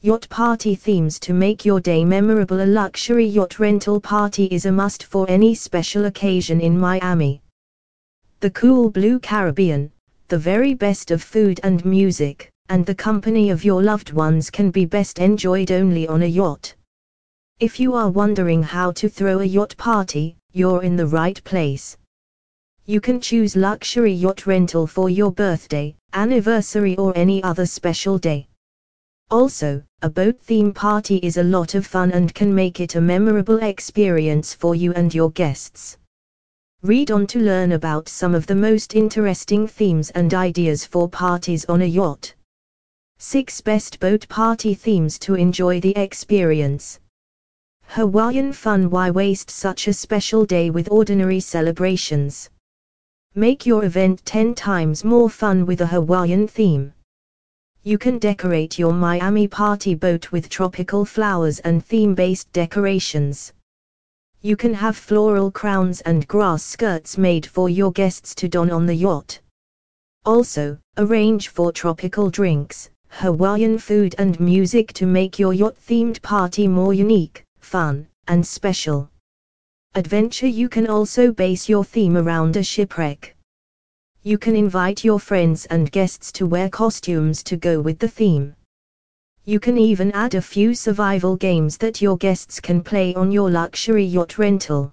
Yacht party themes to make your day memorable. A luxury yacht rental party is a must for any special occasion in Miami. The cool blue Caribbean, the very best of food and music, and the company of your loved ones can be best enjoyed only on a yacht. If you are wondering how to throw a yacht party, you're in the right place. You can choose luxury yacht rental for your birthday, anniversary, or any other special day. Also, a boat theme party is a lot of fun and can make it a memorable experience for you and your guests. Read on to learn about some of the most interesting themes and ideas for parties on a yacht. 6 Best Boat Party Themes to Enjoy the Experience. Hawaiian Fun Why waste such a special day with ordinary celebrations? Make your event 10 times more fun with a Hawaiian theme. You can decorate your Miami party boat with tropical flowers and theme based decorations. You can have floral crowns and grass skirts made for your guests to don on the yacht. Also, arrange for tropical drinks, Hawaiian food, and music to make your yacht themed party more unique, fun, and special. Adventure You can also base your theme around a shipwreck. You can invite your friends and guests to wear costumes to go with the theme. You can even add a few survival games that your guests can play on your luxury yacht rental.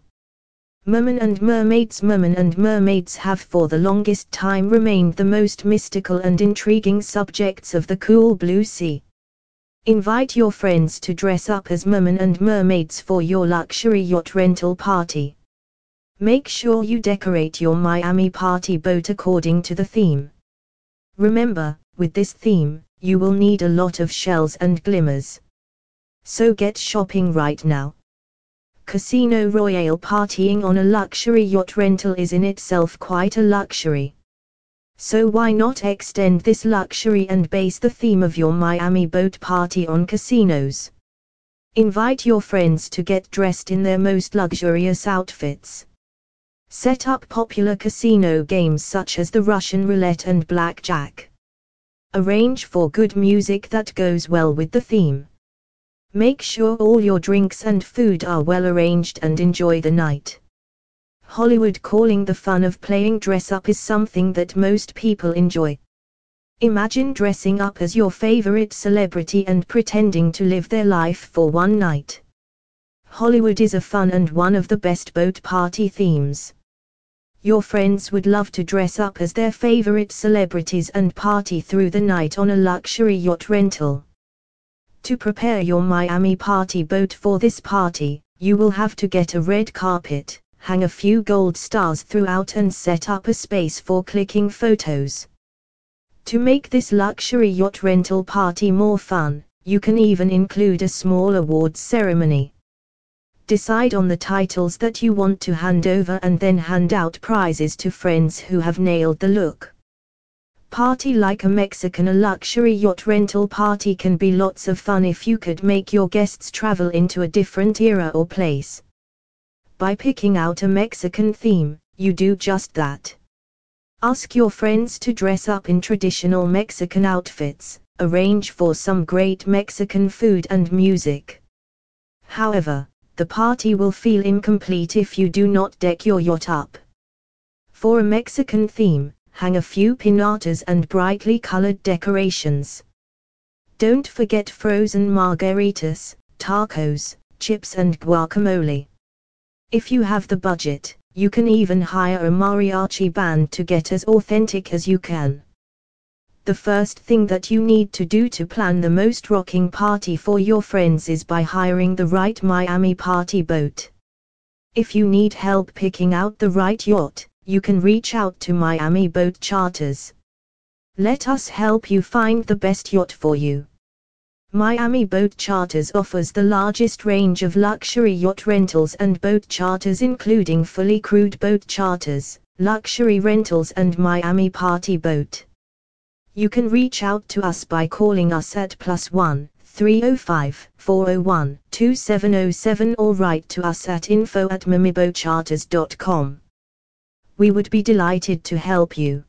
Mermen and mermaids Mermen and mermaids have for the longest time remained the most mystical and intriguing subjects of the cool blue sea. Invite your friends to dress up as mermen and mermaids for your luxury yacht rental party. Make sure you decorate your Miami party boat according to the theme. Remember, with this theme, you will need a lot of shells and glimmers. So get shopping right now. Casino Royale partying on a luxury yacht rental is in itself quite a luxury. So why not extend this luxury and base the theme of your Miami boat party on casinos? Invite your friends to get dressed in their most luxurious outfits. Set up popular casino games such as the Russian roulette and blackjack. Arrange for good music that goes well with the theme. Make sure all your drinks and food are well arranged and enjoy the night. Hollywood calling the fun of playing dress up is something that most people enjoy. Imagine dressing up as your favorite celebrity and pretending to live their life for one night. Hollywood is a fun and one of the best boat party themes. Your friends would love to dress up as their favorite celebrities and party through the night on a luxury yacht rental. To prepare your Miami party boat for this party, you will have to get a red carpet, hang a few gold stars throughout, and set up a space for clicking photos. To make this luxury yacht rental party more fun, you can even include a small awards ceremony decide on the titles that you want to hand over and then hand out prizes to friends who have nailed the look. Party like a Mexican a luxury yacht rental party can be lots of fun if you could make your guests travel into a different era or place. By picking out a Mexican theme, you do just that. Ask your friends to dress up in traditional Mexican outfits, arrange for some great Mexican food and music. However, the party will feel incomplete if you do not deck your yacht up. For a Mexican theme, hang a few pinatas and brightly colored decorations. Don't forget frozen margaritas, tacos, chips and guacamole. If you have the budget, you can even hire a mariachi band to get as authentic as you can the first thing that you need to do to plan the most rocking party for your friends is by hiring the right Miami party boat. If you need help picking out the right yacht, you can reach out to Miami Boat Charters. Let us help you find the best yacht for you. Miami Boat Charters offers the largest range of luxury yacht rentals and boat charters including fully crewed boat charters, luxury rentals and Miami Party Boat. You can reach out to us by calling us at plus 1 305 401 2707 or write to us at info at miamiboatcharters.com. We would be delighted to help you.